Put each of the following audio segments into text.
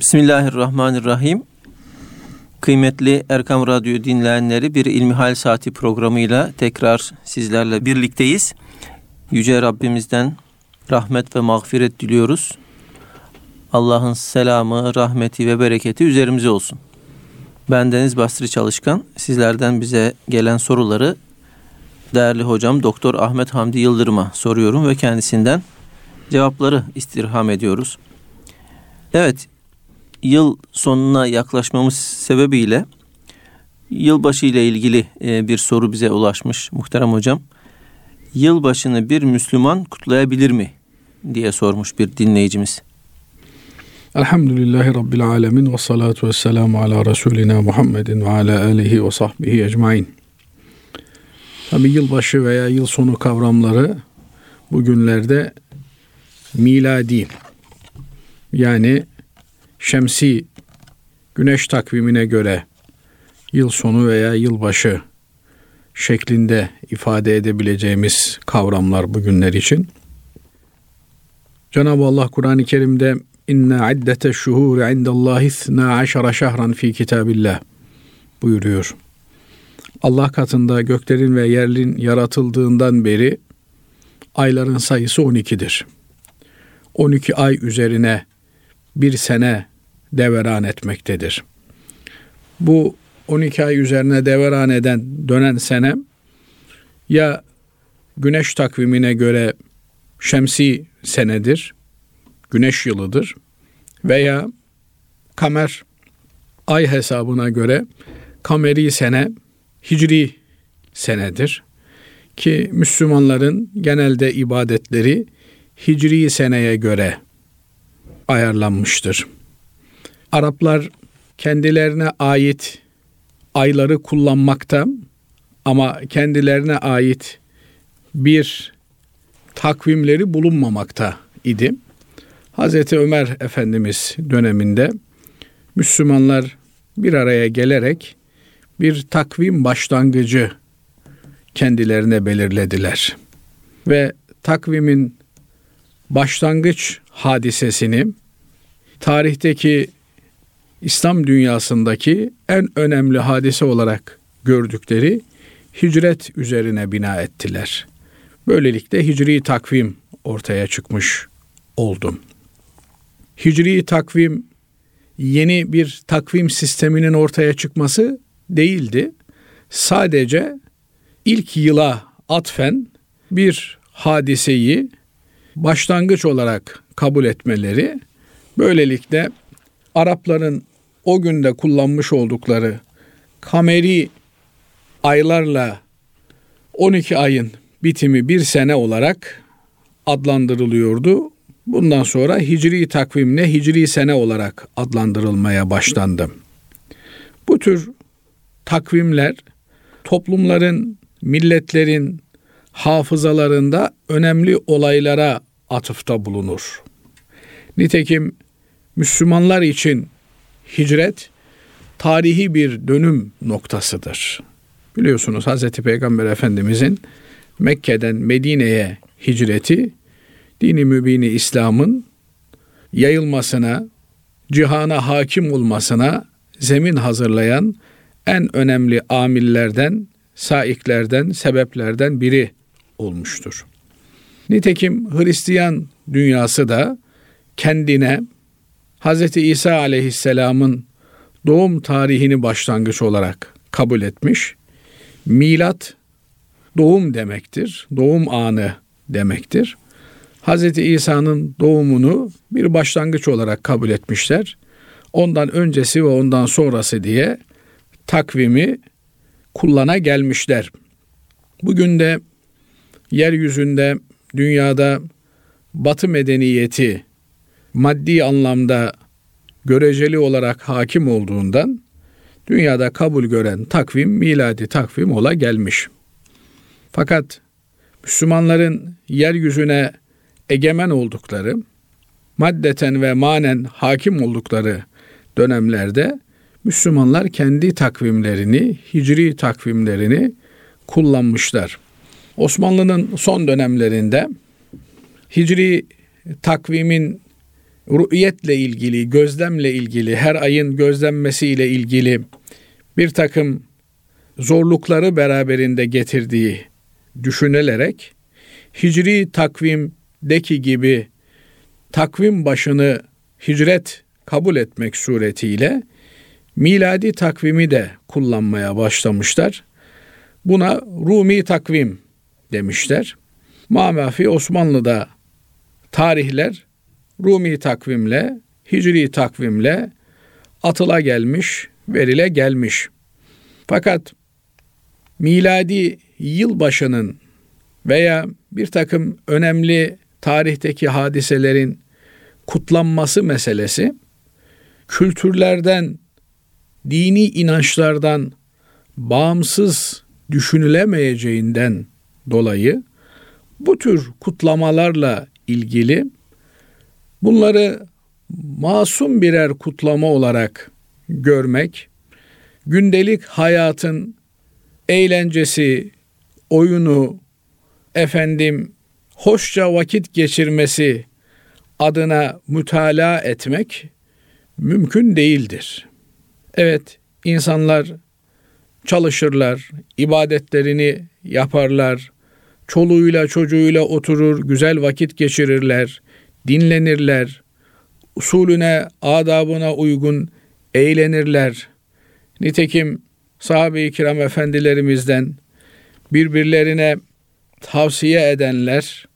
Bismillahirrahmanirrahim. Kıymetli Erkam Radyo dinleyenleri bir İlmihal Saati programıyla tekrar sizlerle birlikteyiz. Yüce Rabbimizden rahmet ve mağfiret diliyoruz. Allah'ın selamı, rahmeti ve bereketi üzerimize olsun. Ben Deniz Bastri Çalışkan. Sizlerden bize gelen soruları değerli hocam Doktor Ahmet Hamdi Yıldırım'a soruyorum ve kendisinden cevapları istirham ediyoruz. Evet, yıl sonuna yaklaşmamız sebebiyle yılbaşı ile ilgili e, bir soru bize ulaşmış muhterem hocam. Yılbaşını bir Müslüman kutlayabilir mi diye sormuş bir dinleyicimiz. Elhamdülillahi Rabbil Alemin ve salatu ve selamu ala Resulina Muhammedin ve ala alihi ve sahbihi ecmain. Tabi yılbaşı veya yıl sonu kavramları bugünlerde miladi yani şemsi güneş takvimine göre yıl sonu veya yılbaşı şeklinde ifade edebileceğimiz kavramlar bugünler için. Cenab-ı Allah Kur'an-ı Kerim'de inna iddete şuhur indallahi 12 şehran fi kitabillah buyuruyor. Allah katında göklerin ve yerin yaratıldığından beri ayların sayısı 12'dir. 12 ay üzerine bir sene deveran etmektedir. Bu 12 ay üzerine deveran eden dönen sene ya güneş takvimine göre şemsi senedir, güneş yılıdır veya kamer ay hesabına göre kameri sene hicri senedir ki Müslümanların genelde ibadetleri hicri seneye göre ayarlanmıştır. Araplar kendilerine ait ayları kullanmakta ama kendilerine ait bir takvimleri bulunmamakta idi. Hazreti Ömer Efendimiz döneminde Müslümanlar bir araya gelerek bir takvim başlangıcı kendilerine belirlediler. Ve takvimin başlangıç hadisesini tarihteki İslam dünyasındaki en önemli hadise olarak gördükleri hicret üzerine bina ettiler. Böylelikle hicri takvim ortaya çıkmış oldu. Hicri takvim yeni bir takvim sisteminin ortaya çıkması değildi. Sadece ilk yıla atfen bir hadiseyi başlangıç olarak kabul etmeleri böylelikle Arapların o günde kullanmış oldukları kameri aylarla 12 ayın bitimi bir sene olarak adlandırılıyordu. Bundan sonra hicri takvimle hicri sene olarak adlandırılmaya başlandı. Bu tür takvimler toplumların, milletlerin hafızalarında önemli olaylara atıfta bulunur. Nitekim Müslümanlar için hicret tarihi bir dönüm noktasıdır. Biliyorsunuz Hz. Peygamber Efendimizin Mekke'den Medine'ye hicreti dini mübini İslam'ın yayılmasına, cihana hakim olmasına zemin hazırlayan en önemli amillerden, saiklerden, sebeplerden biri olmuştur. Nitekim Hristiyan dünyası da kendine Hz. İsa aleyhisselamın doğum tarihini başlangıç olarak kabul etmiş. Milat doğum demektir. Doğum anı demektir. Hz. İsa'nın doğumunu bir başlangıç olarak kabul etmişler. Ondan öncesi ve ondan sonrası diye takvimi kullana gelmişler. Bugün de yeryüzünde, dünyada batı medeniyeti maddi anlamda göreceli olarak hakim olduğundan dünyada kabul gören takvim miladi takvim ola gelmiş. Fakat Müslümanların yeryüzüne egemen oldukları, maddeten ve manen hakim oldukları dönemlerde Müslümanlar kendi takvimlerini, hicri takvimlerini kullanmışlar. Osmanlı'nın son dönemlerinde hicri takvimin rü'yetle ilgili, gözlemle ilgili, her ayın gözlenmesiyle ilgili bir takım zorlukları beraberinde getirdiği düşünülerek hicri takvimdeki gibi takvim başını hicret kabul etmek suretiyle miladi takvimi de kullanmaya başlamışlar. Buna Rumi takvim demişler. Mamafi Osmanlı'da tarihler Rumi takvimle, Hicri takvimle atıla gelmiş, verile gelmiş. Fakat miladi yılbaşının veya bir takım önemli tarihteki hadiselerin kutlanması meselesi kültürlerden, dini inançlardan bağımsız düşünülemeyeceğinden dolayı bu tür kutlamalarla ilgili bunları masum birer kutlama olarak görmek, gündelik hayatın eğlencesi, oyunu, efendim hoşça vakit geçirmesi adına mütalaa etmek mümkün değildir. Evet, insanlar çalışırlar, ibadetlerini yaparlar, çoluğuyla çocuğuyla oturur, güzel vakit geçirirler, dinlenirler, usulüne, adabına uygun eğlenirler. Nitekim sahabe-i kiram efendilerimizden birbirlerine tavsiye edenler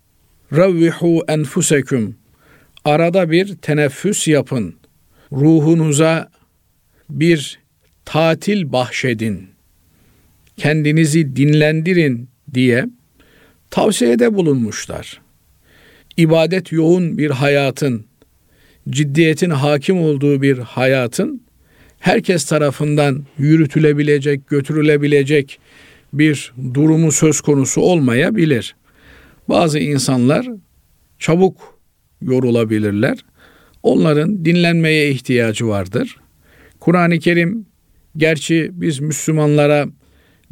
Ravvihu enfuseküm arada bir teneffüs yapın. Ruhunuza bir tatil bahşedin. Kendinizi dinlendirin diye tavsiyede bulunmuşlar. İbadet yoğun bir hayatın, ciddiyetin hakim olduğu bir hayatın herkes tarafından yürütülebilecek, götürülebilecek bir durumu söz konusu olmayabilir. Bazı insanlar çabuk yorulabilirler. Onların dinlenmeye ihtiyacı vardır. Kur'an-ı Kerim gerçi biz Müslümanlara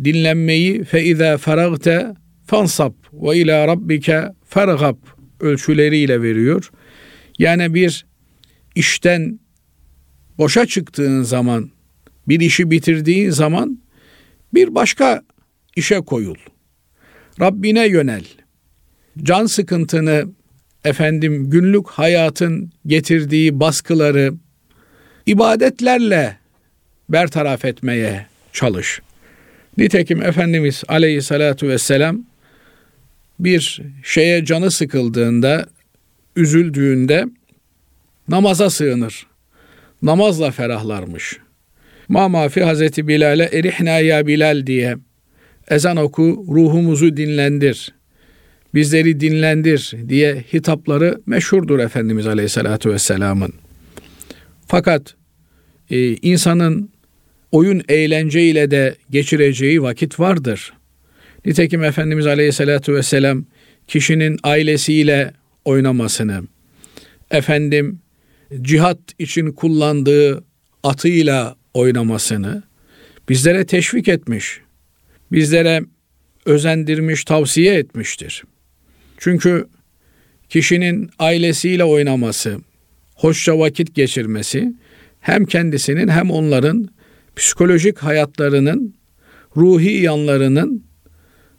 dinlenmeyi fe izâ feragte fansab ve ila rabbike fergab ölçüleriyle veriyor. Yani bir işten boşa çıktığın zaman, bir işi bitirdiğin zaman bir başka işe koyul. Rabbine yönel. Can sıkıntını, efendim günlük hayatın getirdiği baskıları ibadetlerle bertaraf etmeye çalış. Nitekim Efendimiz aleyhissalatu vesselam bir şeye canı sıkıldığında, üzüldüğünde namaza sığınır. Namazla ferahlarmış. Mamafi Hazreti Bilal'e erihna ya Bilal diye ezan oku ruhumuzu dinlendir. Bizleri dinlendir diye hitapları meşhurdur Efendimiz Aleyhisselatü Vesselam'ın. Fakat e, insanın oyun eğlence ile de geçireceği vakit vardır. Nitekim Efendimiz Aleyhisselatü Vesselam kişinin ailesiyle oynamasını, efendim cihat için kullandığı atıyla oynamasını bizlere teşvik etmiş. Bizlere özendirmiş, tavsiye etmiştir. Çünkü kişinin ailesiyle oynaması, hoşça vakit geçirmesi hem kendisinin hem onların psikolojik hayatlarının, ruhi yanlarının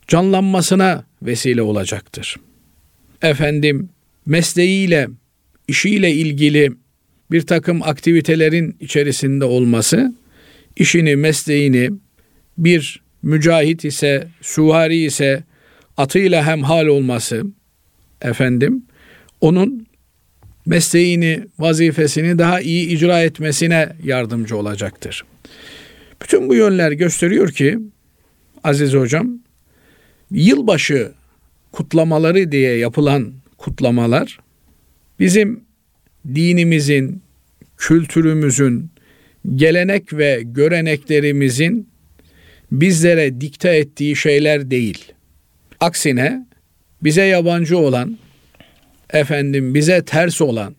canlanmasına vesile olacaktır. Efendim mesleğiyle, işiyle ilgili bir takım aktivitelerin içerisinde olması, işini, mesleğini bir mücahit ise, suvari ise atıyla hemhal olması, efendim, onun mesleğini, vazifesini daha iyi icra etmesine yardımcı olacaktır. Bütün bu yönler gösteriyor ki Aziz hocam yılbaşı kutlamaları diye yapılan kutlamalar bizim dinimizin, kültürümüzün, gelenek ve göreneklerimizin bizlere dikte ettiği şeyler değil. Aksine bize yabancı olan, efendim bize ters olan,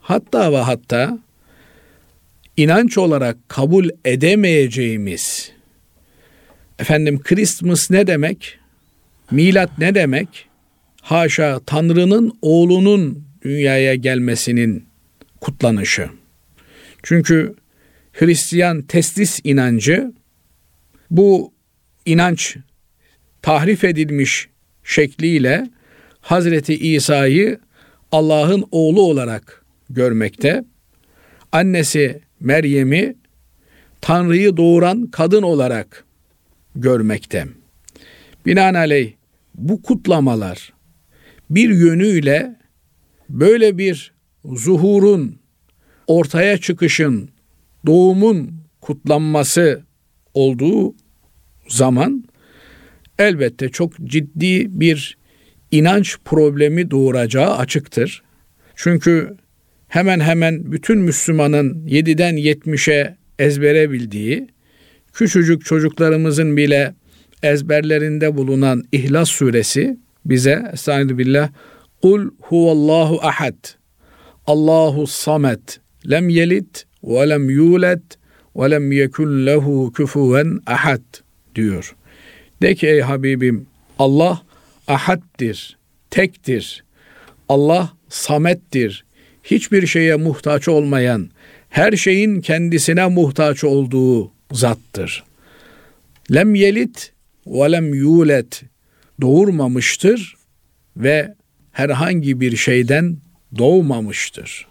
hatta ve hatta inanç olarak kabul edemeyeceğimiz efendim Christmas ne demek? Milat ne demek? Haşa Tanrı'nın oğlunun dünyaya gelmesinin kutlanışı. Çünkü Hristiyan testis inancı bu inanç tahrif edilmiş şekliyle Hazreti İsa'yı Allah'ın oğlu olarak görmekte. Annesi Meryem'i Tanrı'yı doğuran kadın olarak görmekte. Binaenaleyh bu kutlamalar bir yönüyle böyle bir zuhurun, ortaya çıkışın, doğumun kutlanması olduğu zaman elbette çok ciddi bir inanç problemi doğuracağı açıktır. Çünkü hemen hemen bütün Müslümanın 7'den 70'e ezbere bildiği, küçücük çocuklarımızın bile ezberlerinde bulunan İhlas suresi bize Estağfirullah Kul huvallahu ahad Allahu samet lem yelit ve lem yulet ve lem yekun lehu küfuven ahad diyor. De ki ey Habibim Allah ahaddir, tektir. Allah samettir. Hiçbir şeye muhtaç olmayan, her şeyin kendisine muhtaç olduğu zattır. Lem yelit ve lem yulet doğurmamıştır ve herhangi bir şeyden doğmamıştır.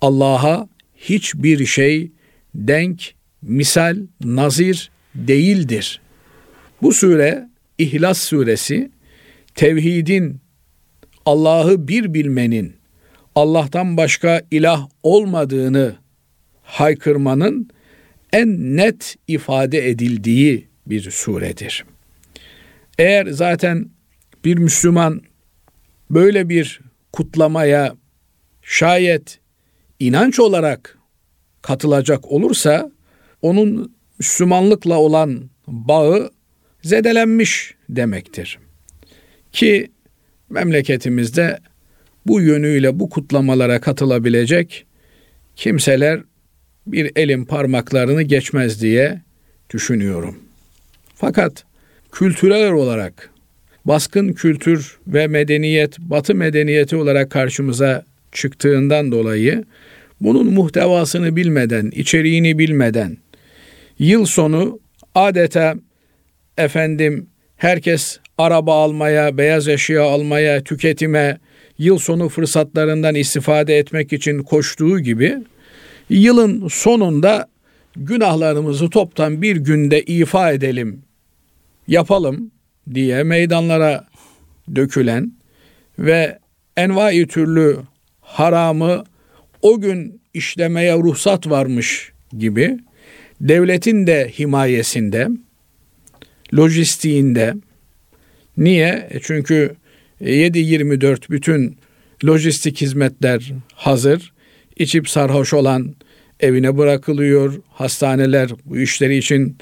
Allah'a hiçbir şey denk, misal, nazir değildir. Bu sure İhlas suresi tevhidin Allah'ı bir bilmenin Allah'tan başka ilah olmadığını haykırmanın en net ifade edildiği bir suredir. Eğer zaten bir Müslüman böyle bir kutlamaya şayet inanç olarak katılacak olursa onun Müslümanlıkla olan bağı zedelenmiş demektir. Ki memleketimizde bu yönüyle bu kutlamalara katılabilecek kimseler bir elin parmaklarını geçmez diye düşünüyorum. Fakat kültürel olarak baskın kültür ve medeniyet, batı medeniyeti olarak karşımıza çıktığından dolayı bunun muhtevasını bilmeden, içeriğini bilmeden yıl sonu adeta efendim herkes araba almaya, beyaz eşya almaya, tüketime, yıl sonu fırsatlarından istifade etmek için koştuğu gibi yılın sonunda günahlarımızı toptan bir günde ifa edelim, yapalım diye meydanlara dökülen ve envai türlü haramı o gün işlemeye ruhsat varmış gibi devletin de himayesinde, lojistiğinde, niye? E çünkü 7-24 bütün lojistik hizmetler hazır. İçip sarhoş olan evine bırakılıyor. Hastaneler bu işleri için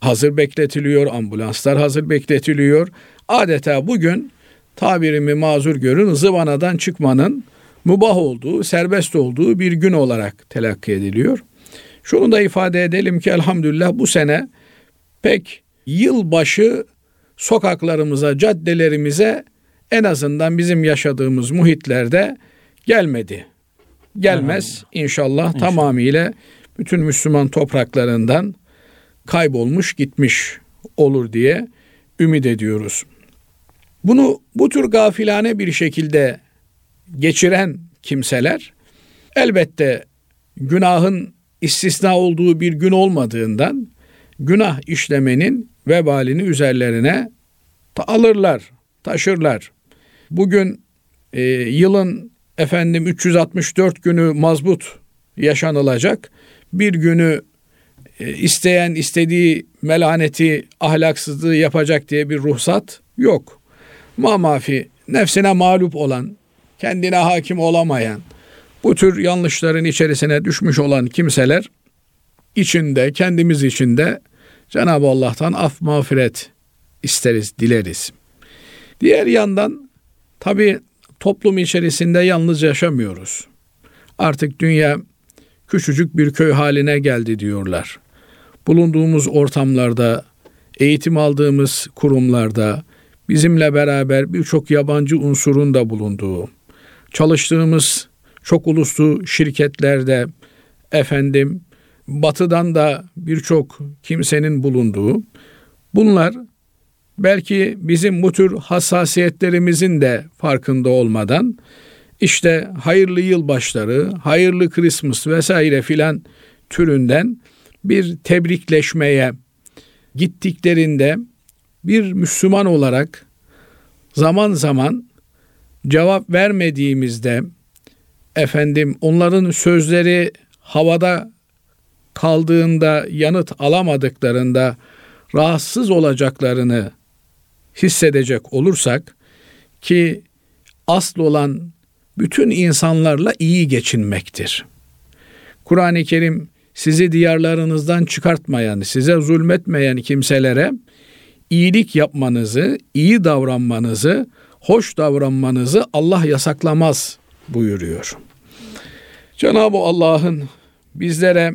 hazır bekletiliyor. Ambulanslar hazır bekletiliyor. Adeta bugün tabirimi mazur görün zıvanadan çıkmanın mubah olduğu, serbest olduğu bir gün olarak telakki ediliyor. Şunu da ifade edelim ki elhamdülillah bu sene pek yılbaşı sokaklarımıza, caddelerimize en azından bizim yaşadığımız muhitlerde gelmedi. Gelmez inşallah, inşallah tamamıyla bütün Müslüman topraklarından kaybolmuş gitmiş olur diye ümit ediyoruz. Bunu bu tür gafilane bir şekilde geçiren kimseler elbette günahın istisna olduğu bir gün olmadığından günah işlemenin vebalini üzerlerine alırlar, taşırlar. Bugün e, yılın efendim 364 günü mazbut yaşanılacak. Bir günü isteyen istediği melaneti, ahlaksızlığı yapacak diye bir ruhsat yok. Mamafi nefsine mağlup olan, kendine hakim olamayan, bu tür yanlışların içerisine düşmüş olan kimseler içinde, kendimiz içinde Cenab-ı Allah'tan af mağfiret isteriz, dileriz. Diğer yandan tabi toplum içerisinde yalnız yaşamıyoruz. Artık dünya küçücük bir köy haline geldi diyorlar. Bulunduğumuz ortamlarda, eğitim aldığımız kurumlarda, bizimle beraber birçok yabancı unsurun da bulunduğu, çalıştığımız çok uluslu şirketlerde efendim batıdan da birçok kimsenin bulunduğu bunlar belki bizim bu tür hassasiyetlerimizin de farkında olmadan işte hayırlı yılbaşları, hayırlı Christmas vesaire filan türünden bir tebrikleşmeye gittiklerinde bir Müslüman olarak zaman zaman cevap vermediğimizde efendim onların sözleri havada kaldığında yanıt alamadıklarında rahatsız olacaklarını hissedecek olursak ki asıl olan bütün insanlarla iyi geçinmektir. Kur'an-ı Kerim sizi diyarlarınızdan çıkartmayan, size zulmetmeyen kimselere iyilik yapmanızı, iyi davranmanızı, hoş davranmanızı Allah yasaklamaz buyuruyor. Cenab-ı Allah'ın bizlere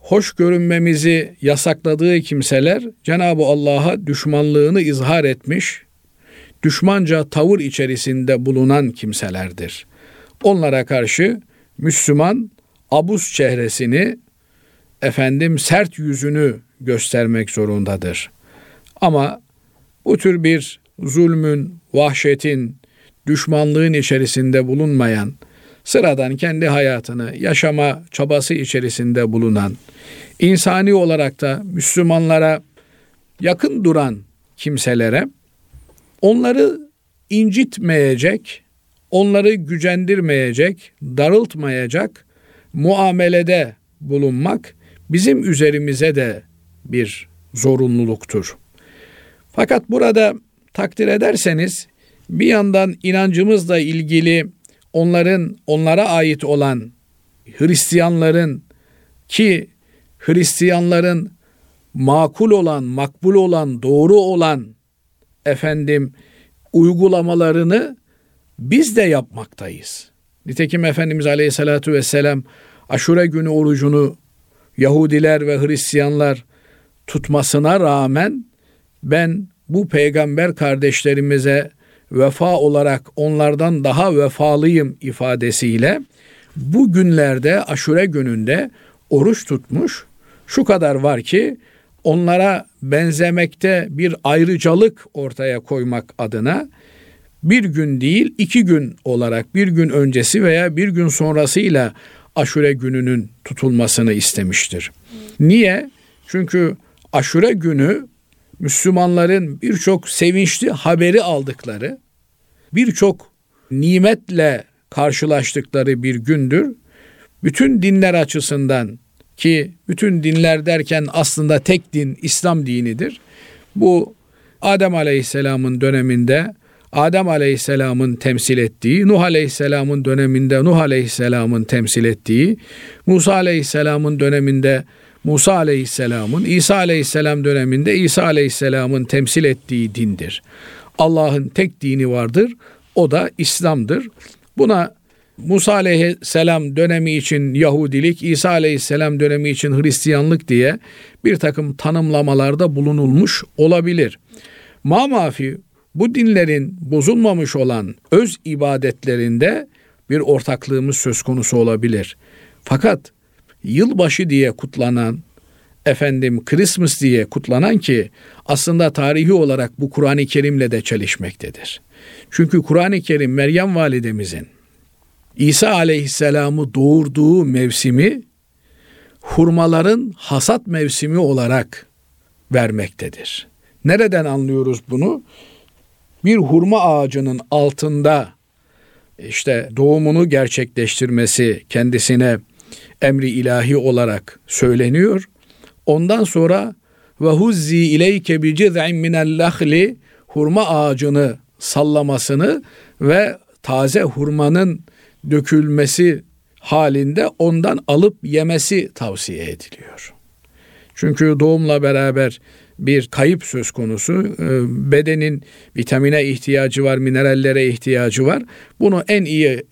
hoş görünmemizi yasakladığı kimseler Cenab-ı Allah'a düşmanlığını izhar etmiş, düşmanca tavır içerisinde bulunan kimselerdir. Onlara karşı Müslüman abuz çehresini, efendim sert yüzünü göstermek zorundadır. Ama bu tür bir zulmün, vahşetin, düşmanlığın içerisinde bulunmayan, sıradan kendi hayatını yaşama çabası içerisinde bulunan, insani olarak da Müslümanlara yakın duran kimselere onları incitmeyecek, onları gücendirmeyecek, darıltmayacak muamelede bulunmak bizim üzerimize de bir zorunluluktur. Fakat burada takdir ederseniz bir yandan inancımızla ilgili onların onlara ait olan Hristiyanların ki Hristiyanların makul olan, makbul olan, doğru olan efendim uygulamalarını biz de yapmaktayız. Nitekim Efendimiz Aleyhisselatü Vesselam aşure günü orucunu Yahudiler ve Hristiyanlar tutmasına rağmen ben bu peygamber kardeşlerimize vefa olarak onlardan daha vefalıyım ifadesiyle bu günlerde aşure gününde oruç tutmuş. Şu kadar var ki onlara benzemekte bir ayrıcalık ortaya koymak adına bir gün değil iki gün olarak bir gün öncesi veya bir gün sonrasıyla aşure gününün tutulmasını istemiştir. Niye? Çünkü aşure günü Müslümanların birçok sevinçli haberi aldıkları, birçok nimetle karşılaştıkları bir gündür. Bütün dinler açısından ki bütün dinler derken aslında tek din İslam dinidir. Bu Adem Aleyhisselam'ın döneminde Adem Aleyhisselam'ın temsil ettiği, Nuh Aleyhisselam'ın döneminde Nuh Aleyhisselam'ın temsil ettiği, Musa Aleyhisselam'ın döneminde Musa Aleyhisselam'ın, İsa Aleyhisselam döneminde İsa Aleyhisselam'ın temsil ettiği dindir. Allah'ın tek dini vardır. O da İslam'dır. Buna Musa aleyhisselam dönemi için Yahudilik, İsa aleyhisselam dönemi için Hristiyanlık diye bir takım tanımlamalarda bulunulmuş olabilir. Mamafi bu dinlerin bozulmamış olan öz ibadetlerinde bir ortaklığımız söz konusu olabilir. Fakat yılbaşı diye kutlanan, efendim Christmas diye kutlanan ki aslında tarihi olarak bu Kur'an-ı Kerim'le de çelişmektedir. Çünkü Kur'an-ı Kerim Meryem validemizin İsa aleyhisselamı doğurduğu mevsimi hurmaların hasat mevsimi olarak vermektedir. Nereden anlıyoruz bunu? Bir hurma ağacının altında işte doğumunu gerçekleştirmesi kendisine emri ilahi olarak söyleniyor. Ondan sonra ve huzzi ileyke bi ciz'in minel hurma ağacını sallamasını ve taze hurmanın dökülmesi halinde ondan alıp yemesi tavsiye ediliyor. Çünkü doğumla beraber bir kayıp söz konusu. Ee, bedenin vitamine ihtiyacı var, minerallere ihtiyacı var. Bunu en iyi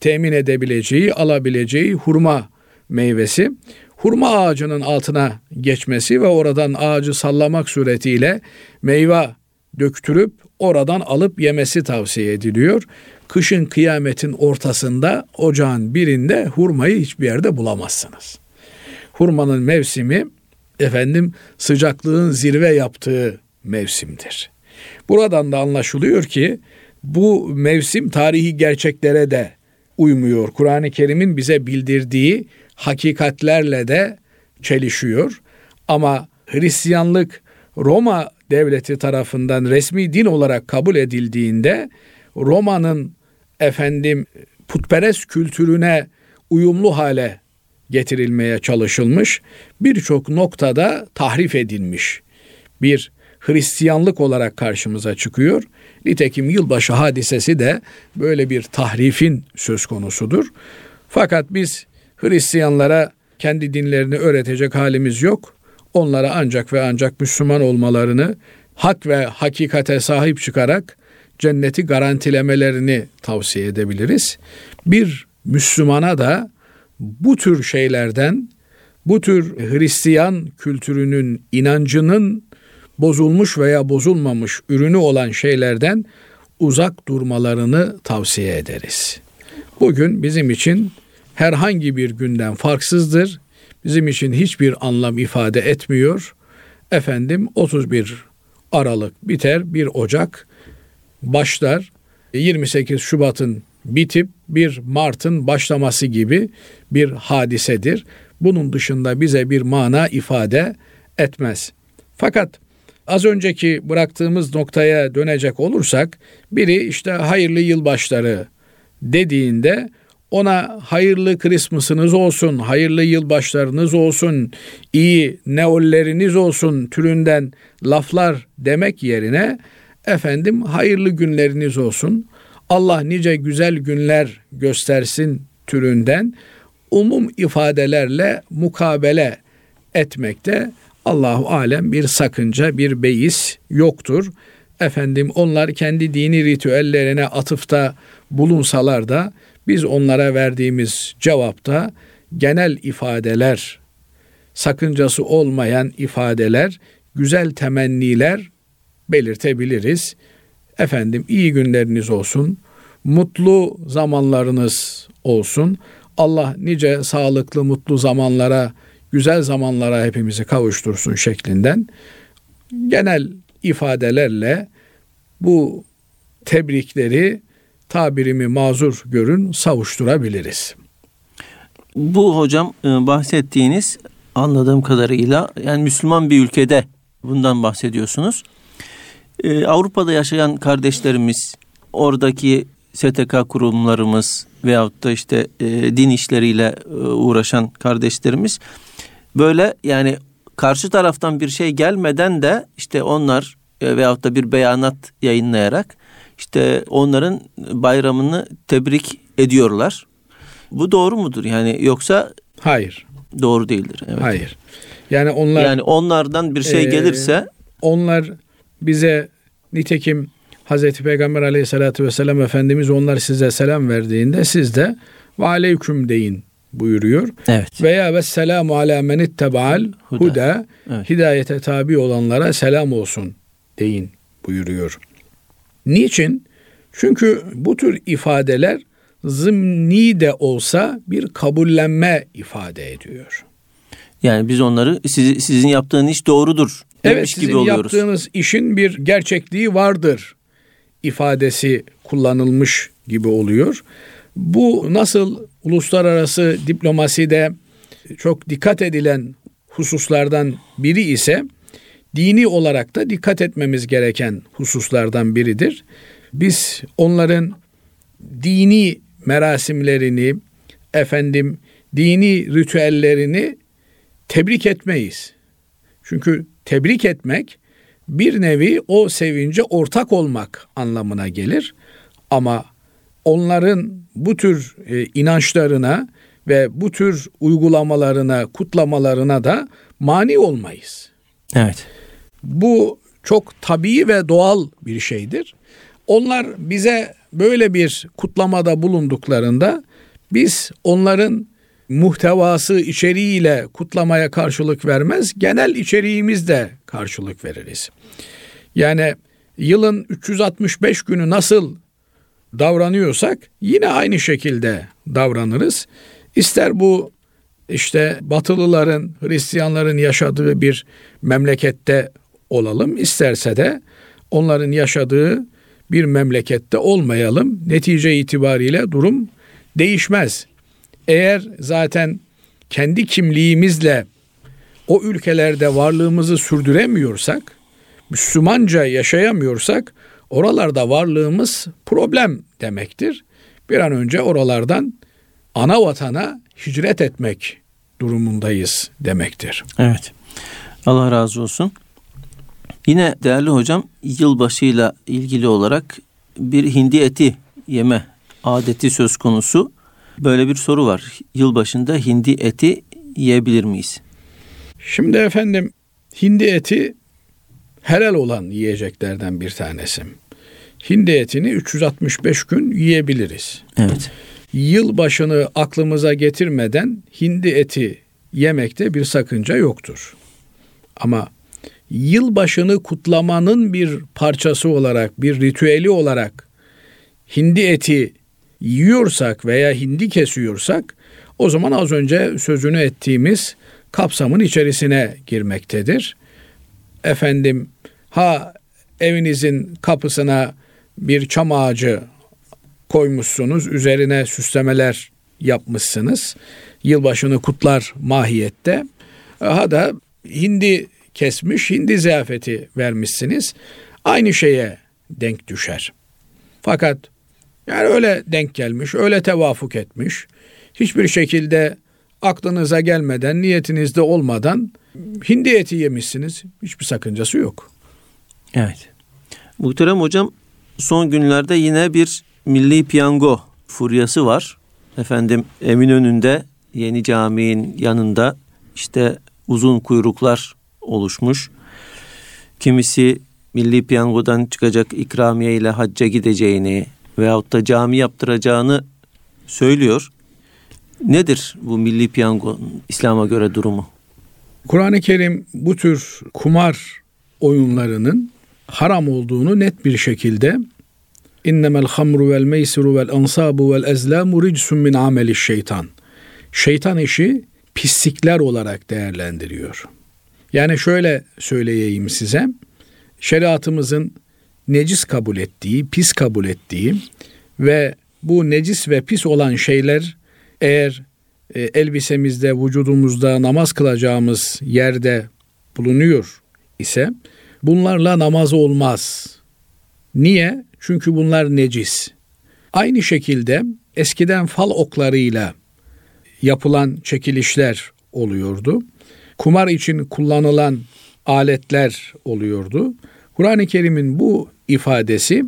temin edebileceği, alabileceği hurma meyvesi. Hurma ağacının altına geçmesi ve oradan ağacı sallamak suretiyle meyve döktürüp oradan alıp yemesi tavsiye ediliyor. kışın kıyametin ortasında ocağın birinde hurmayı hiçbir yerde bulamazsınız. Hurmanın mevsimi efendim sıcaklığın zirve yaptığı mevsimdir. Buradan da anlaşılıyor ki bu mevsim tarihi gerçeklere de uymuyor. Kur'an-ı Kerim'in bize bildirdiği hakikatlerle de çelişiyor. Ama Hristiyanlık Roma devleti tarafından resmi din olarak kabul edildiğinde Roma'nın efendim putperest kültürüne uyumlu hale getirilmeye çalışılmış. Birçok noktada tahrif edilmiş. Bir Hristiyanlık olarak karşımıza çıkıyor. Nitekim yılbaşı hadisesi de böyle bir tahrifin söz konusudur. Fakat biz Hristiyanlara kendi dinlerini öğretecek halimiz yok. Onlara ancak ve ancak Müslüman olmalarını hak ve hakikate sahip çıkarak cenneti garantilemelerini tavsiye edebiliriz. Bir Müslümana da bu tür şeylerden, bu tür Hristiyan kültürünün, inancının bozulmuş veya bozulmamış ürünü olan şeylerden uzak durmalarını tavsiye ederiz. Bugün bizim için herhangi bir günden farksızdır. Bizim için hiçbir anlam ifade etmiyor. Efendim 31 Aralık biter, 1 Ocak başlar. 28 Şubat'ın bitip 1 Mart'ın başlaması gibi bir hadisedir. Bunun dışında bize bir mana ifade etmez. Fakat az önceki bıraktığımız noktaya dönecek olursak biri işte hayırlı yılbaşları dediğinde ona hayırlı Christmas'ınız olsun, hayırlı yılbaşlarınız olsun, iyi neolleriniz olsun türünden laflar demek yerine efendim hayırlı günleriniz olsun, Allah nice güzel günler göstersin türünden umum ifadelerle mukabele etmekte Allahu alem bir sakınca, bir beis yoktur. Efendim onlar kendi dini ritüellerine atıfta bulunsalar da biz onlara verdiğimiz cevapta genel ifadeler, sakıncası olmayan ifadeler, güzel temenniler belirtebiliriz. Efendim iyi günleriniz olsun, mutlu zamanlarınız olsun. Allah nice sağlıklı, mutlu zamanlara, güzel zamanlara hepimizi kavuştursun şeklinden genel ifadelerle bu tebrikleri tabirimi mazur görün savuşturabiliriz. Bu hocam e, bahsettiğiniz anladığım kadarıyla yani Müslüman bir ülkede bundan bahsediyorsunuz. Ee, Avrupa'da yaşayan kardeşlerimiz, oradaki STK kurumlarımız veyahut da işte e, din işleriyle e, uğraşan kardeşlerimiz böyle yani karşı taraftan bir şey gelmeden de işte onlar e, veyahut da bir beyanat yayınlayarak işte onların bayramını tebrik ediyorlar. Bu doğru mudur? Yani yoksa Hayır. Doğru değildir. Evet. Hayır. Yani onlar Yani onlardan bir şey e, gelirse onlar bize nitekim Hazreti Peygamber aleyhissalatü vesselam Efendimiz onlar size selam verdiğinde siz de ve aleyküm deyin buyuruyor. Evet. Veya ve selamu ala men ittebaal huda, huda evet. hidayete tabi olanlara selam olsun deyin buyuruyor. Niçin? Çünkü bu tür ifadeler zımni de olsa bir kabullenme ifade ediyor. Yani biz onları siz, sizin yaptığın iş doğrudur evet, sizin gibi oluyoruz. yaptığınız işin bir gerçekliği vardır ifadesi kullanılmış gibi oluyor. Bu nasıl uluslararası diplomaside çok dikkat edilen hususlardan biri ise dini olarak da dikkat etmemiz gereken hususlardan biridir. Biz onların dini merasimlerini, efendim dini ritüellerini tebrik etmeyiz. Çünkü tebrik etmek bir nevi o sevince ortak olmak anlamına gelir. Ama onların bu tür e, inançlarına ve bu tür uygulamalarına, kutlamalarına da mani olmayız. Evet. Bu çok tabii ve doğal bir şeydir. Onlar bize böyle bir kutlamada bulunduklarında biz onların muhtevası içeriğiyle kutlamaya karşılık vermez, genel içeriğimizde karşılık veririz. Yani yılın 365 günü nasıl davranıyorsak yine aynı şekilde davranırız. İster bu işte Batılıların, Hristiyanların yaşadığı bir memlekette olalım, isterse de onların yaşadığı bir memlekette olmayalım. Netice itibariyle durum değişmez. Eğer zaten kendi kimliğimizle o ülkelerde varlığımızı sürdüremiyorsak, Müslümanca yaşayamıyorsak oralarda varlığımız problem demektir. Bir an önce oralardan ana vatana hicret etmek durumundayız demektir. Evet. Allah razı olsun. Yine değerli hocam yılbaşıyla ilgili olarak bir hindi eti yeme adeti söz konusu. Böyle bir soru var. Yılbaşında hindi eti yiyebilir miyiz? Şimdi efendim hindi eti helal olan yiyeceklerden bir tanesi. Hindi etini 365 gün yiyebiliriz. Evet. Yılbaşını aklımıza getirmeden hindi eti yemekte bir sakınca yoktur. Ama yılbaşını kutlamanın bir parçası olarak, bir ritüeli olarak hindi eti yiyorsak veya hindi kesiyorsak o zaman az önce sözünü ettiğimiz kapsamın içerisine girmektedir. Efendim ha evinizin kapısına bir çam ağacı koymuşsunuz, üzerine süslemeler yapmışsınız. Yılbaşını kutlar mahiyette. Ha da hindi kesmiş, hindi ziyafeti vermişsiniz. Aynı şeye denk düşer. Fakat yani öyle denk gelmiş, öyle tevafuk etmiş. Hiçbir şekilde aklınıza gelmeden, niyetinizde olmadan hindi eti yemişsiniz. Hiçbir sakıncası yok. Evet. Muhterem hocam son günlerde yine bir milli piyango furyası var. Efendim Eminönü'nde yeni caminin yanında işte uzun kuyruklar oluşmuş. Kimisi milli piyangodan çıkacak ikramiye ile hacca gideceğini veyahut da cami yaptıracağını söylüyor. Nedir bu milli piyango İslam'a göre durumu? Kur'an-ı Kerim bu tür kumar oyunlarının haram olduğunu net bir şekilde innemel hamru vel meysiru vel ansabu vel ezlamu ricsun min ameli şeytan. Şeytan işi pislikler olarak değerlendiriyor. Yani şöyle söyleyeyim size. Şeriatımızın necis kabul ettiği, pis kabul ettiği ve bu necis ve pis olan şeyler eğer e, elbisemizde, vücudumuzda namaz kılacağımız yerde bulunuyor ise bunlarla namaz olmaz. Niye? Çünkü bunlar necis. Aynı şekilde eskiden fal oklarıyla yapılan çekilişler oluyordu. Kumar için kullanılan aletler oluyordu. Kur'an-ı Kerim'in bu ifadesi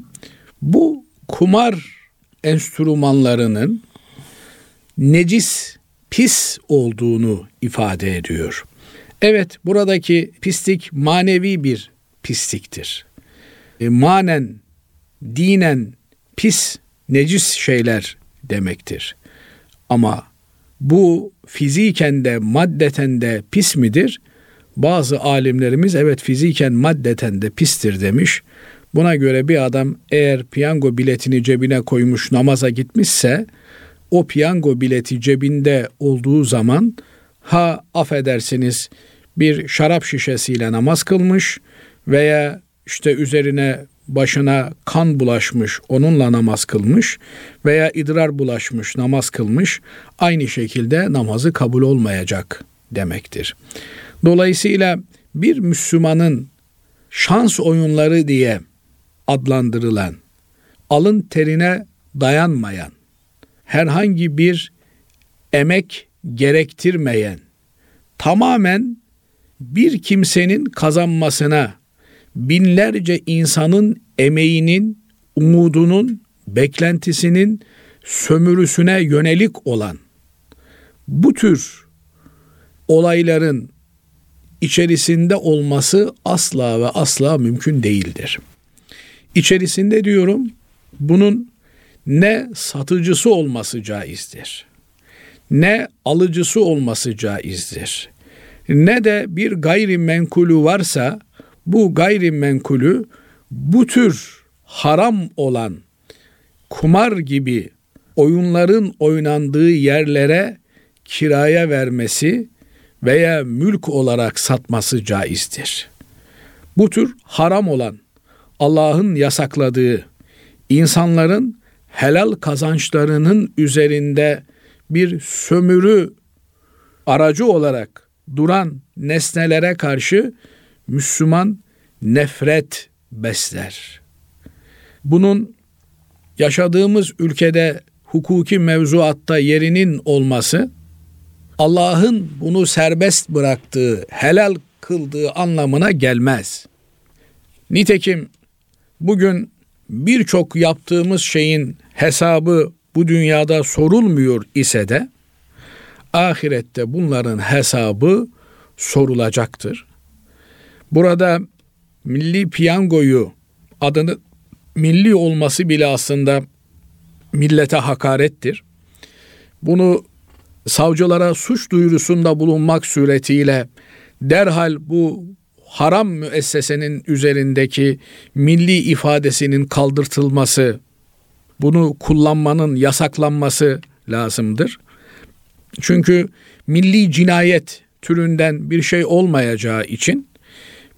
bu kumar enstrümanlarının necis, pis olduğunu ifade ediyor. Evet buradaki pislik manevi bir pisliktir. E, manen, dinen pis, necis şeyler demektir. Ama bu fiziken de maddeten de pis midir? Bazı alimlerimiz evet fiziken maddeten de pistir demiş. Buna göre bir adam eğer piyango biletini cebine koymuş namaza gitmişse o piyango bileti cebinde olduğu zaman ha affedersiniz bir şarap şişesiyle namaz kılmış veya işte üzerine başına kan bulaşmış onunla namaz kılmış veya idrar bulaşmış namaz kılmış aynı şekilde namazı kabul olmayacak demektir. Dolayısıyla bir Müslümanın şans oyunları diye adlandırılan alın terine dayanmayan herhangi bir emek gerektirmeyen tamamen bir kimsenin kazanmasına binlerce insanın emeğinin, umudunun, beklentisinin sömürüsüne yönelik olan bu tür olayların içerisinde olması asla ve asla mümkün değildir. İçerisinde diyorum bunun ne satıcısı olması caizdir. Ne alıcısı olması caizdir. Ne de bir gayrimenkulü varsa bu gayrimenkulü bu tür haram olan kumar gibi oyunların oynandığı yerlere kiraya vermesi veya mülk olarak satması caizdir. Bu tür haram olan Allah'ın yasakladığı insanların helal kazançlarının üzerinde bir sömürü aracı olarak duran nesnelere karşı Müslüman nefret besler. Bunun yaşadığımız ülkede hukuki mevzuatta yerinin olması Allah'ın bunu serbest bıraktığı, helal kıldığı anlamına gelmez. Nitekim bugün birçok yaptığımız şeyin hesabı bu dünyada sorulmuyor ise de ahirette bunların hesabı sorulacaktır. Burada milli piyangoyu adını milli olması bile aslında millete hakarettir. Bunu savcılara suç duyurusunda bulunmak suretiyle derhal bu haram müessesenin üzerindeki milli ifadesinin kaldırtılması, bunu kullanmanın yasaklanması lazımdır. Çünkü milli cinayet türünden bir şey olmayacağı için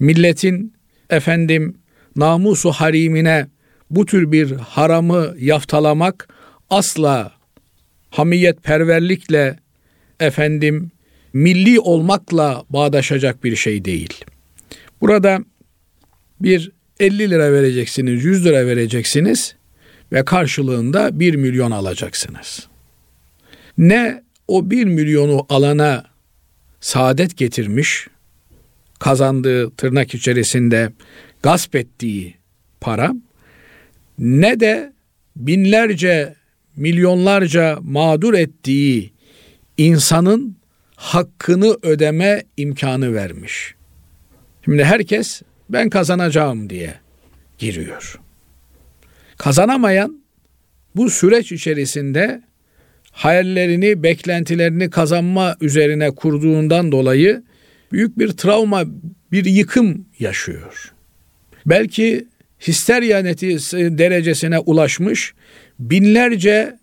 milletin efendim namusu harimine bu tür bir haramı yaftalamak asla hamiyet perverlikle efendim milli olmakla bağdaşacak bir şey değil. Burada bir 50 lira vereceksiniz, 100 lira vereceksiniz ve karşılığında 1 milyon alacaksınız. Ne o 1 milyonu alana saadet getirmiş, kazandığı tırnak içerisinde gasp ettiği para ne de binlerce, milyonlarca mağdur ettiği insanın hakkını ödeme imkanı vermiş. Şimdi herkes ben kazanacağım diye giriyor. Kazanamayan bu süreç içerisinde hayallerini, beklentilerini kazanma üzerine kurduğundan dolayı büyük bir travma, bir yıkım yaşıyor. Belki histerya derecesine ulaşmış binlerce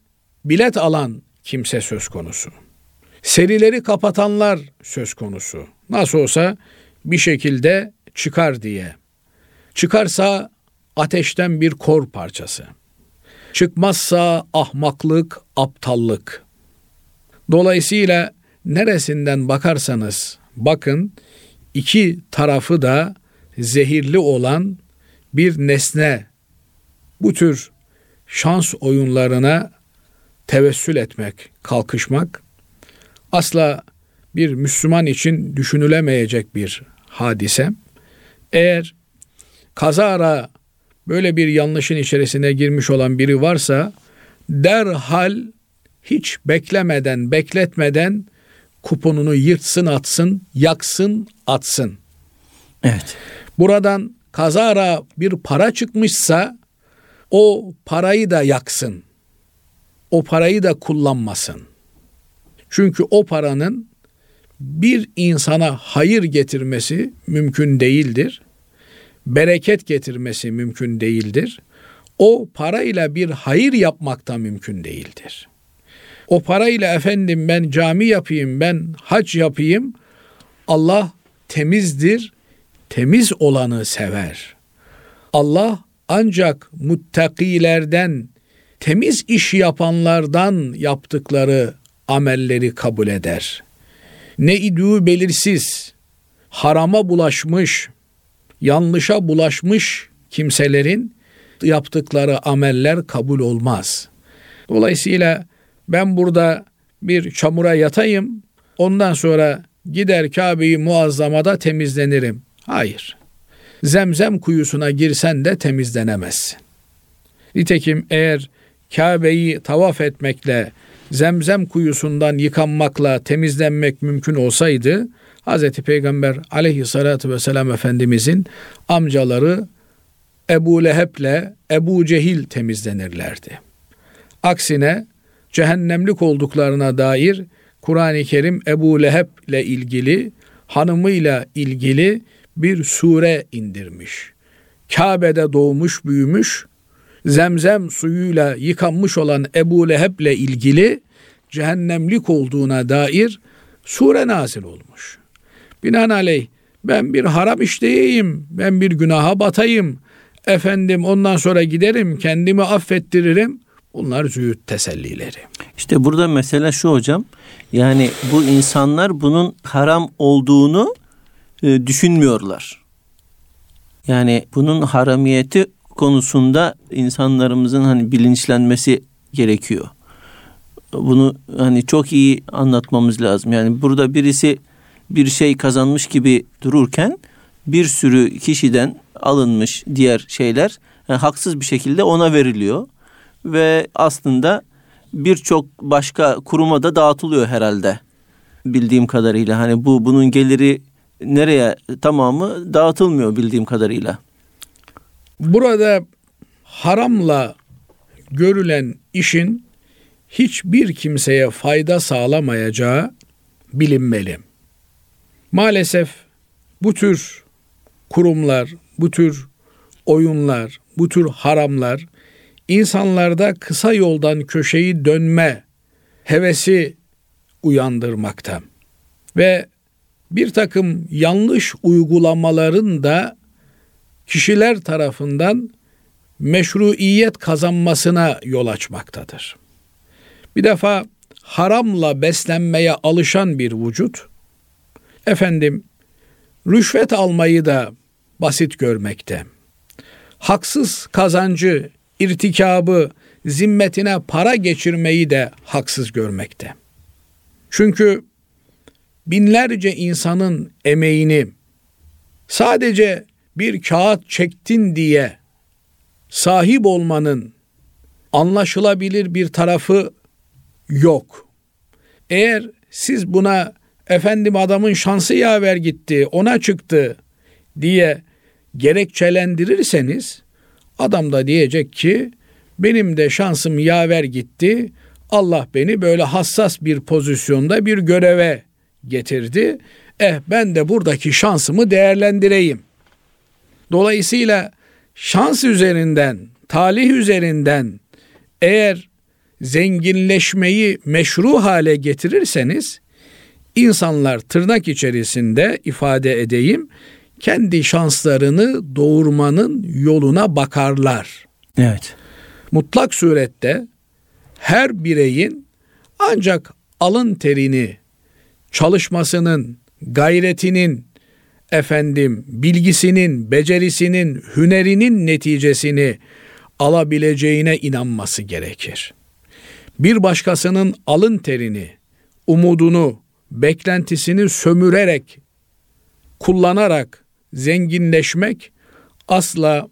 bilet alan kimse söz konusu. Serileri kapatanlar söz konusu. Nasıl olsa bir şekilde çıkar diye. Çıkarsa ateşten bir kor parçası. Çıkmazsa ahmaklık, aptallık. Dolayısıyla neresinden bakarsanız bakın iki tarafı da zehirli olan bir nesne bu tür şans oyunlarına tevessül etmek, kalkışmak asla bir Müslüman için düşünülemeyecek bir hadise. Eğer kazara böyle bir yanlışın içerisine girmiş olan biri varsa derhal hiç beklemeden, bekletmeden kuponunu yırtsın, atsın, yaksın, atsın. Evet. Buradan kazara bir para çıkmışsa o parayı da yaksın. O parayı da kullanmasın. Çünkü o paranın bir insana hayır getirmesi mümkün değildir. Bereket getirmesi mümkün değildir. O parayla bir hayır yapmak da mümkün değildir. O parayla efendim ben cami yapayım, ben hac yapayım. Allah temizdir, temiz olanı sever. Allah ancak muttakilerden, temiz iş yapanlardan yaptıkları amelleri kabul eder. Ne idüğü belirsiz, harama bulaşmış, yanlışa bulaşmış kimselerin yaptıkları ameller kabul olmaz. Dolayısıyla ben burada bir çamura yatayım, ondan sonra gider Kabe'yi muazzamada temizlenirim. Hayır. Zemzem kuyusuna girsen de temizlenemezsin. Nitekim eğer Kabe'yi tavaf etmekle, zemzem kuyusundan yıkanmakla temizlenmek mümkün olsaydı, Hz. Peygamber aleyhissalatü vesselam Efendimizin amcaları Ebu Leheb'le Ebu Cehil temizlenirlerdi. Aksine cehennemlik olduklarına dair Kur'an-ı Kerim Ebu Leheb ile ilgili hanımıyla ilgili bir sure indirmiş. Kabe'de doğmuş büyümüş, zemzem suyuyla yıkanmış olan Ebu Leheb'le ilgili cehennemlik olduğuna dair sure nazil olmuş. Binaenaleyh ben bir haram işleyeyim, ben bir günaha batayım, efendim ondan sonra giderim kendimi affettiririm. Bunlar züğüt tesellileri. İşte burada mesele şu hocam. Yani bu insanlar bunun haram olduğunu e, düşünmüyorlar. Yani bunun haramiyeti konusunda insanlarımızın hani bilinçlenmesi gerekiyor. Bunu hani çok iyi anlatmamız lazım. Yani burada birisi bir şey kazanmış gibi dururken bir sürü kişiden alınmış diğer şeyler yani haksız bir şekilde ona veriliyor ve aslında birçok başka kuruma da dağıtılıyor herhalde bildiğim kadarıyla. Hani bu bunun geliri nereye tamamı dağıtılmıyor bildiğim kadarıyla. Burada haramla görülen işin hiçbir kimseye fayda sağlamayacağı bilinmeli. Maalesef bu tür kurumlar, bu tür oyunlar, bu tür haramlar insanlarda kısa yoldan köşeyi dönme hevesi uyandırmakta. Ve bir takım yanlış uygulamaların da kişiler tarafından meşruiyet kazanmasına yol açmaktadır. Bir defa haramla beslenmeye alışan bir vücut, efendim rüşvet almayı da basit görmekte. Haksız kazancı, irtikabı, zimmetine para geçirmeyi de haksız görmekte. Çünkü binlerce insanın emeğini sadece bir kağıt çektin diye sahip olmanın anlaşılabilir bir tarafı yok. Eğer siz buna efendim adamın şansı yaver gitti, ona çıktı diye gerekçelendirirseniz adam da diyecek ki benim de şansım yaver gitti. Allah beni böyle hassas bir pozisyonda bir göreve getirdi. Eh ben de buradaki şansımı değerlendireyim. Dolayısıyla şans üzerinden, talih üzerinden eğer zenginleşmeyi meşru hale getirirseniz insanlar tırnak içerisinde ifade edeyim kendi şanslarını doğurmanın yoluna bakarlar. Evet. Mutlak surette her bireyin ancak alın terini, çalışmasının, gayretinin, efendim bilgisinin, becerisinin, hünerinin neticesini alabileceğine inanması gerekir. Bir başkasının alın terini, umudunu, beklentisini sömürerek, kullanarak zenginleşmek asla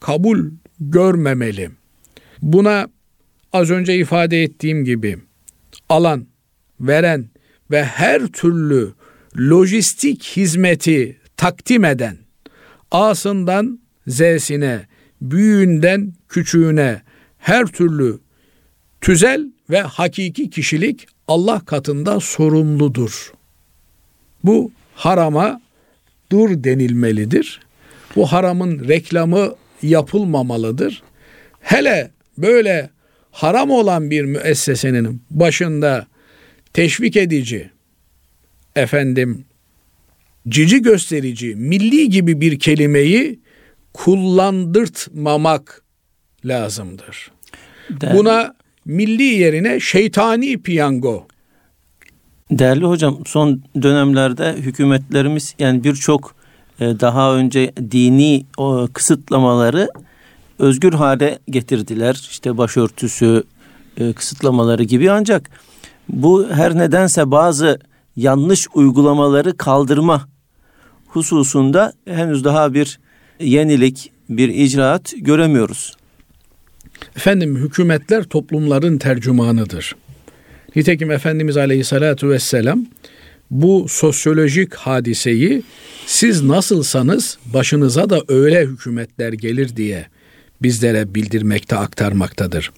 kabul görmemeli. Buna az önce ifade ettiğim gibi alan, veren ve her türlü lojistik hizmeti takdim eden A'sından Z'sine, büyüğünden küçüğüne her türlü tüzel ve hakiki kişilik Allah katında sorumludur. Bu harama dur denilmelidir. Bu haramın reklamı yapılmamalıdır. Hele böyle haram olan bir müessesenin başında teşvik edici, efendim cici gösterici, milli gibi bir kelimeyi kullandırtmamak lazımdır. Değerli. Buna milli yerine şeytani piyango. Değerli hocam son dönemlerde hükümetlerimiz yani birçok e, daha önce dini kısıtlamaları özgür hale getirdiler. İşte başörtüsü e, kısıtlamaları gibi ancak bu her nedense bazı yanlış uygulamaları kaldırma hususunda henüz daha bir yenilik, bir icraat göremiyoruz. Efendim hükümetler toplumların tercümanıdır. Nitekim Efendimiz Aleyhisselatü Vesselam bu sosyolojik hadiseyi siz nasılsanız başınıza da öyle hükümetler gelir diye bizlere bildirmekte aktarmaktadır.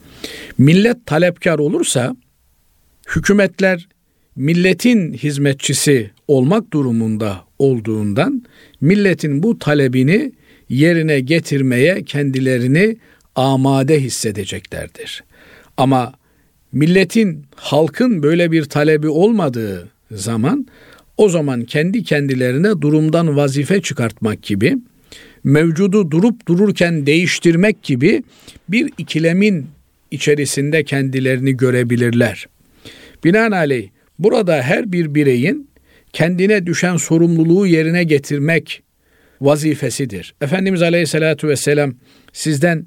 Millet talepkar olursa hükümetler milletin hizmetçisi olmak durumunda olduğundan milletin bu talebini yerine getirmeye kendilerini amade hissedeceklerdir. Ama milletin, halkın böyle bir talebi olmadığı zaman o zaman kendi kendilerine durumdan vazife çıkartmak gibi, mevcudu durup dururken değiştirmek gibi bir ikilemin içerisinde kendilerini görebilirler. Binaenaleyh burada her bir bireyin kendine düşen sorumluluğu yerine getirmek vazifesidir. Efendimiz Aleyhisselatü Vesselam sizden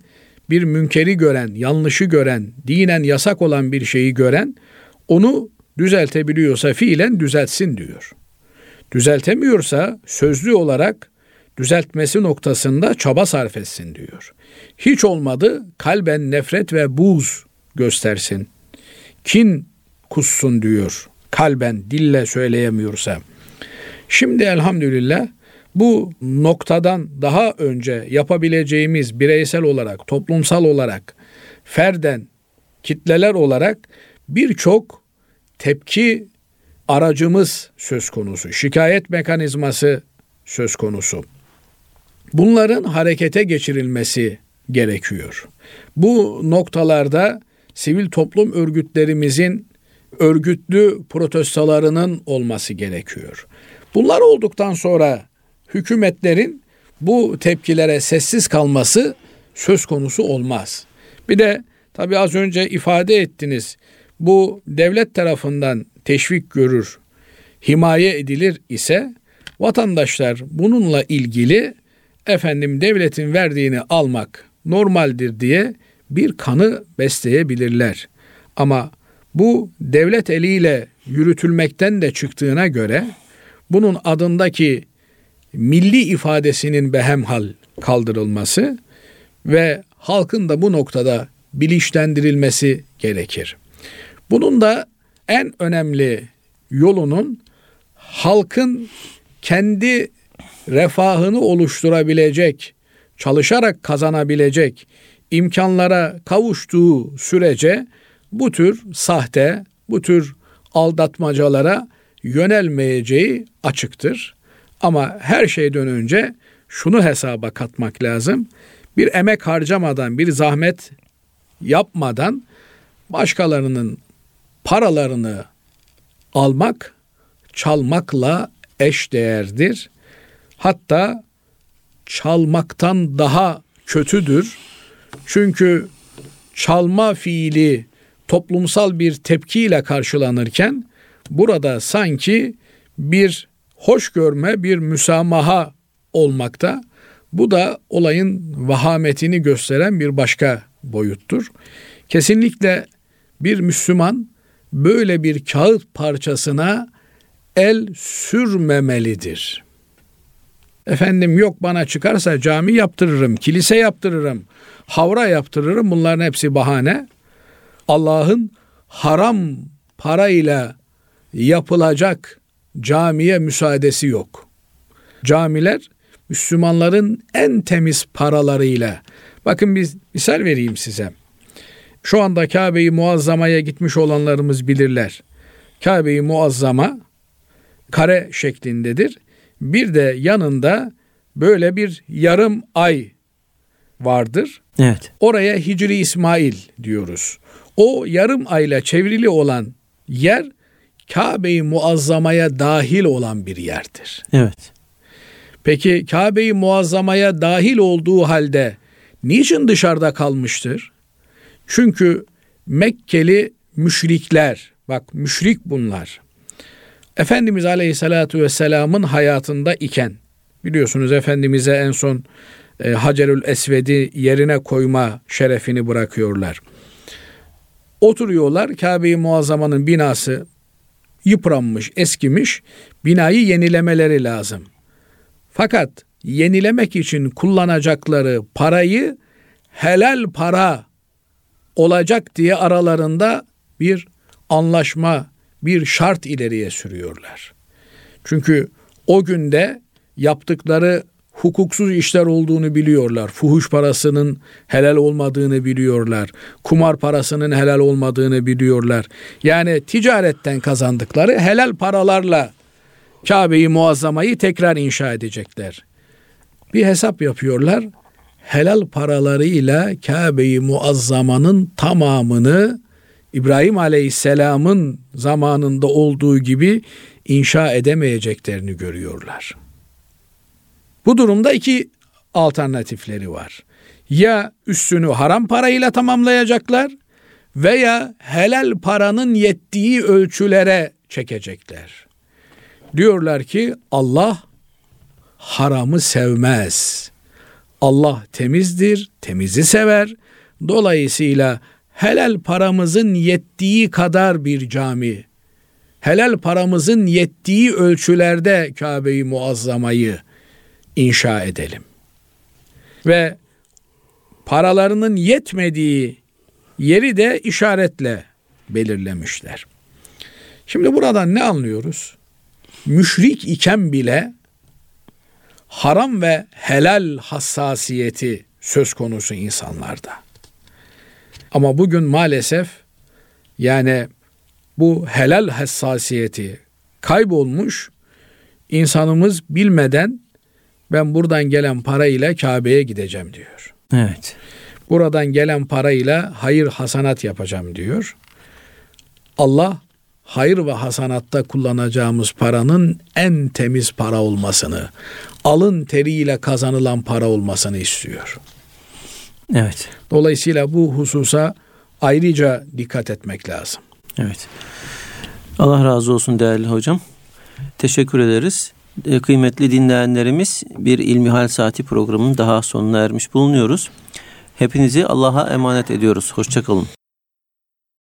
bir münkeri gören, yanlışı gören, dinen yasak olan bir şeyi gören, onu düzeltebiliyorsa fiilen düzeltsin diyor. Düzeltemiyorsa sözlü olarak düzeltmesi noktasında çaba sarf etsin diyor. Hiç olmadı kalben nefret ve buz göstersin. Kin kussun diyor. Kalben dille söyleyemiyorsa. Şimdi elhamdülillah bu noktadan daha önce yapabileceğimiz bireysel olarak, toplumsal olarak, ferden, kitleler olarak birçok tepki aracımız söz konusu. Şikayet mekanizması söz konusu. Bunların harekete geçirilmesi gerekiyor. Bu noktalarda sivil toplum örgütlerimizin örgütlü protestolarının olması gerekiyor. Bunlar olduktan sonra hükümetlerin bu tepkilere sessiz kalması söz konusu olmaz. Bir de tabii az önce ifade ettiniz. Bu devlet tarafından teşvik görür, himaye edilir ise vatandaşlar bununla ilgili efendim devletin verdiğini almak normaldir diye bir kanı besleyebilirler. Ama bu devlet eliyle yürütülmekten de çıktığına göre bunun adındaki milli ifadesinin behemhal kaldırılması ve halkın da bu noktada bilinçlendirilmesi gerekir. Bunun da en önemli yolunun halkın kendi refahını oluşturabilecek, çalışarak kazanabilecek imkanlara kavuştuğu sürece bu tür sahte, bu tür aldatmacalara yönelmeyeceği açıktır. Ama her şeyden önce şunu hesaba katmak lazım. Bir emek harcamadan, bir zahmet yapmadan başkalarının paralarını almak çalmakla eş değerdir. Hatta çalmaktan daha kötüdür. Çünkü çalma fiili toplumsal bir tepkiyle karşılanırken burada sanki bir hoş görme, bir müsamaha olmakta. Bu da olayın vahametini gösteren bir başka boyuttur. Kesinlikle bir Müslüman böyle bir kağıt parçasına el sürmemelidir. Efendim yok bana çıkarsa cami yaptırırım, kilise yaptırırım, havra yaptırırım. Bunların hepsi bahane. Allah'ın haram parayla yapılacak camiye müsaadesi yok. Camiler Müslümanların en temiz paralarıyla. Bakın biz misal vereyim size. Şu anda Kabe-i Muazzama'ya gitmiş olanlarımız bilirler. Kabe-i Muazzama kare şeklindedir. Bir de yanında böyle bir yarım ay vardır. Evet. Oraya Hicri İsmail diyoruz. O yarım ayla çevrili olan yer Kabe-i Muazzama'ya dahil olan bir yerdir. Evet. Peki Kabe-i Muazzama'ya dahil olduğu halde niçin dışarıda kalmıştır? Çünkü Mekkeli müşrikler, bak müşrik bunlar. Efendimiz Aleyhisselatü Vesselam'ın hayatında iken, biliyorsunuz Efendimiz'e en son e, Hacerül Esved'i yerine koyma şerefini bırakıyorlar. Oturuyorlar, Kabe-i Muazzama'nın binası yıpranmış, eskimiş, binayı yenilemeleri lazım. Fakat yenilemek için kullanacakları parayı helal para olacak diye aralarında bir anlaşma, bir şart ileriye sürüyorlar. Çünkü o günde yaptıkları hukuksuz işler olduğunu biliyorlar. Fuhuş parasının helal olmadığını biliyorlar. Kumar parasının helal olmadığını biliyorlar. Yani ticaretten kazandıkları helal paralarla Kabe'yi muazzamayı tekrar inşa edecekler. Bir hesap yapıyorlar. helal paralarıyla Kabe-i Muazzama'nın tamamını İbrahim Aleyhisselam'ın zamanında olduğu gibi inşa edemeyeceklerini görüyorlar. Bu durumda iki alternatifleri var. Ya üstünü haram parayla tamamlayacaklar veya helal paranın yettiği ölçülere çekecekler. Diyorlar ki Allah haramı sevmez. Allah temizdir, temizi sever. Dolayısıyla helal paramızın yettiği kadar bir cami, helal paramızın yettiği ölçülerde Kabe-i Muazzama'yı inşa edelim. Ve paralarının yetmediği yeri de işaretle belirlemişler. Şimdi buradan ne anlıyoruz? Müşrik iken bile haram ve helal hassasiyeti söz konusu insanlarda. Ama bugün maalesef yani bu helal hassasiyeti kaybolmuş. insanımız bilmeden ben buradan gelen parayla Kabe'ye gideceğim diyor. Evet. Buradan gelen parayla hayır hasanat yapacağım diyor. Allah hayır ve hasanatta kullanacağımız paranın en temiz para olmasını, alın teriyle kazanılan para olmasını istiyor. Evet. Dolayısıyla bu hususa ayrıca dikkat etmek lazım. Evet. Allah razı olsun değerli hocam. Teşekkür ederiz. E, kıymetli dinleyenlerimiz bir İlmihal Saati programının daha sonuna ermiş bulunuyoruz. Hepinizi Allah'a emanet ediyoruz. Hoşçakalın.